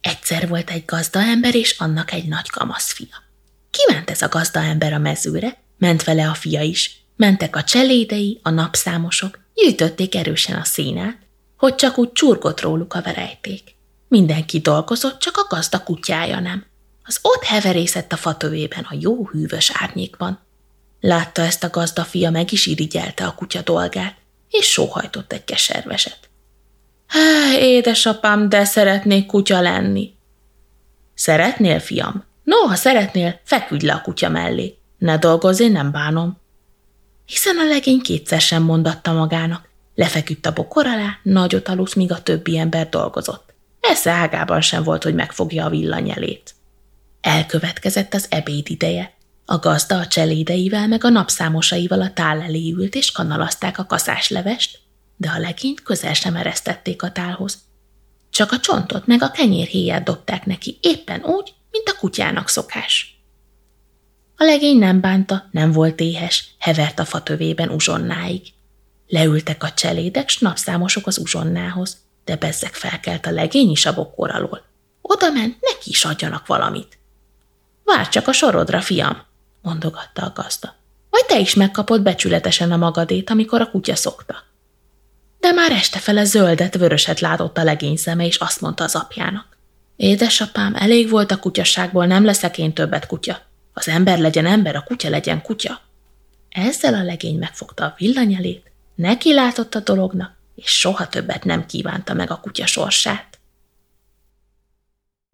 Egyszer volt egy gazdaember, és annak egy nagy kamaszfia. Kiment ez a gazdaember a mezőre, ment vele a fia is, mentek a cselédei, a napszámosok, gyűjtötték erősen a színát, hogy csak úgy csurgott róluk a verejték. Mindenki dolgozott, csak a gazda kutyája nem. Az ott heverészett a fatövében a jó hűvös árnyékban. Látta ezt a gazda fia, meg is irigyelte a kutya dolgát, és sóhajtott egy keserveset. Édesapám, de szeretnék kutya lenni. Szeretnél, fiam? No, ha szeretnél, feküdj le a kutya mellé. Ne dolgozz, én nem bánom. Hiszen a legény kétszer sem mondatta magának. Lefeküdt a bokor alá, nagyot aludt, míg a többi ember dolgozott. Esze ágában sem volt, hogy megfogja a villanyelét. Elkövetkezett az ebéd ideje. A gazda a cselédeivel meg a napszámosaival a tál elé ült, és kanalazták a kaszáslevest, de a legényt közel sem eresztették a tálhoz. Csak a csontot meg a kenyérhéját dobták neki éppen úgy, mint a kutyának szokás. A legény nem bánta, nem volt éhes, hevert a fatövében uzsonnáig. Leültek a cselédek, s napszámosok az uzsonnához, de bezzek felkelt a legény is a bokor alól. Oda ment, neki is adjanak valamit. Várj csak a sorodra, fiam, mondogatta a gazda. Vagy te is megkapod becsületesen a magadét, amikor a kutya szokta de már este fele zöldet, vöröset látott a legény szeme, és azt mondta az apjának. Édesapám, elég volt a kutyaságból, nem leszek én többet kutya. Az ember legyen ember, a kutya legyen kutya. Ezzel a legény megfogta a villanyelét, neki látott a dolognak, és soha többet nem kívánta meg a kutya sorsát.